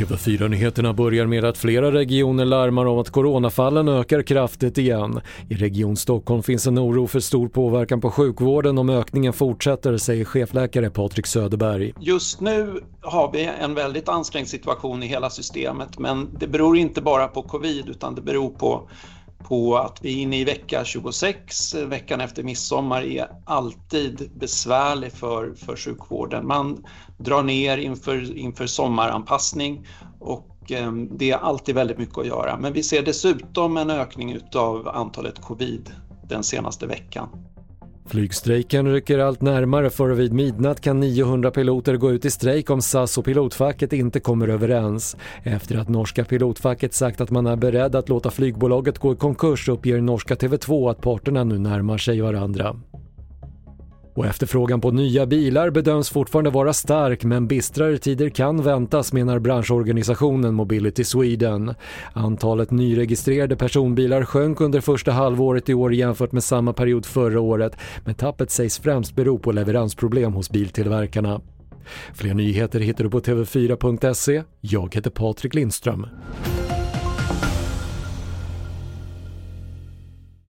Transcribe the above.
TV4-nyheterna börjar med att flera regioner larmar om att coronafallen ökar kraftigt igen. I Region Stockholm finns en oro för stor påverkan på sjukvården om ökningen fortsätter, säger chefläkare Patrik Söderberg. Just nu har vi en väldigt ansträngd situation i hela systemet men det beror inte bara på covid utan det beror på på att vi är inne i vecka 26, eh, veckan efter midsommar, är alltid besvärlig för, för sjukvården. Man drar ner inför, inför sommaranpassning och eh, det är alltid väldigt mycket att göra. Men vi ser dessutom en ökning utav antalet covid den senaste veckan. Flygstrejken rycker allt närmare för vid midnatt kan 900 piloter gå ut i strejk om SAS och pilotfacket inte kommer överens. Efter att norska pilotfacket sagt att man är beredd att låta flygbolaget gå i konkurs uppger norska TV2 att parterna nu närmar sig varandra. Och efterfrågan på nya bilar bedöms fortfarande vara stark men bistrare tider kan väntas menar branschorganisationen Mobility Sweden. Antalet nyregistrerade personbilar sjönk under första halvåret i år jämfört med samma period förra året men tappet sägs främst bero på leveransproblem hos biltillverkarna. Fler nyheter hittar du på TV4.se. Jag heter Patrik Lindström.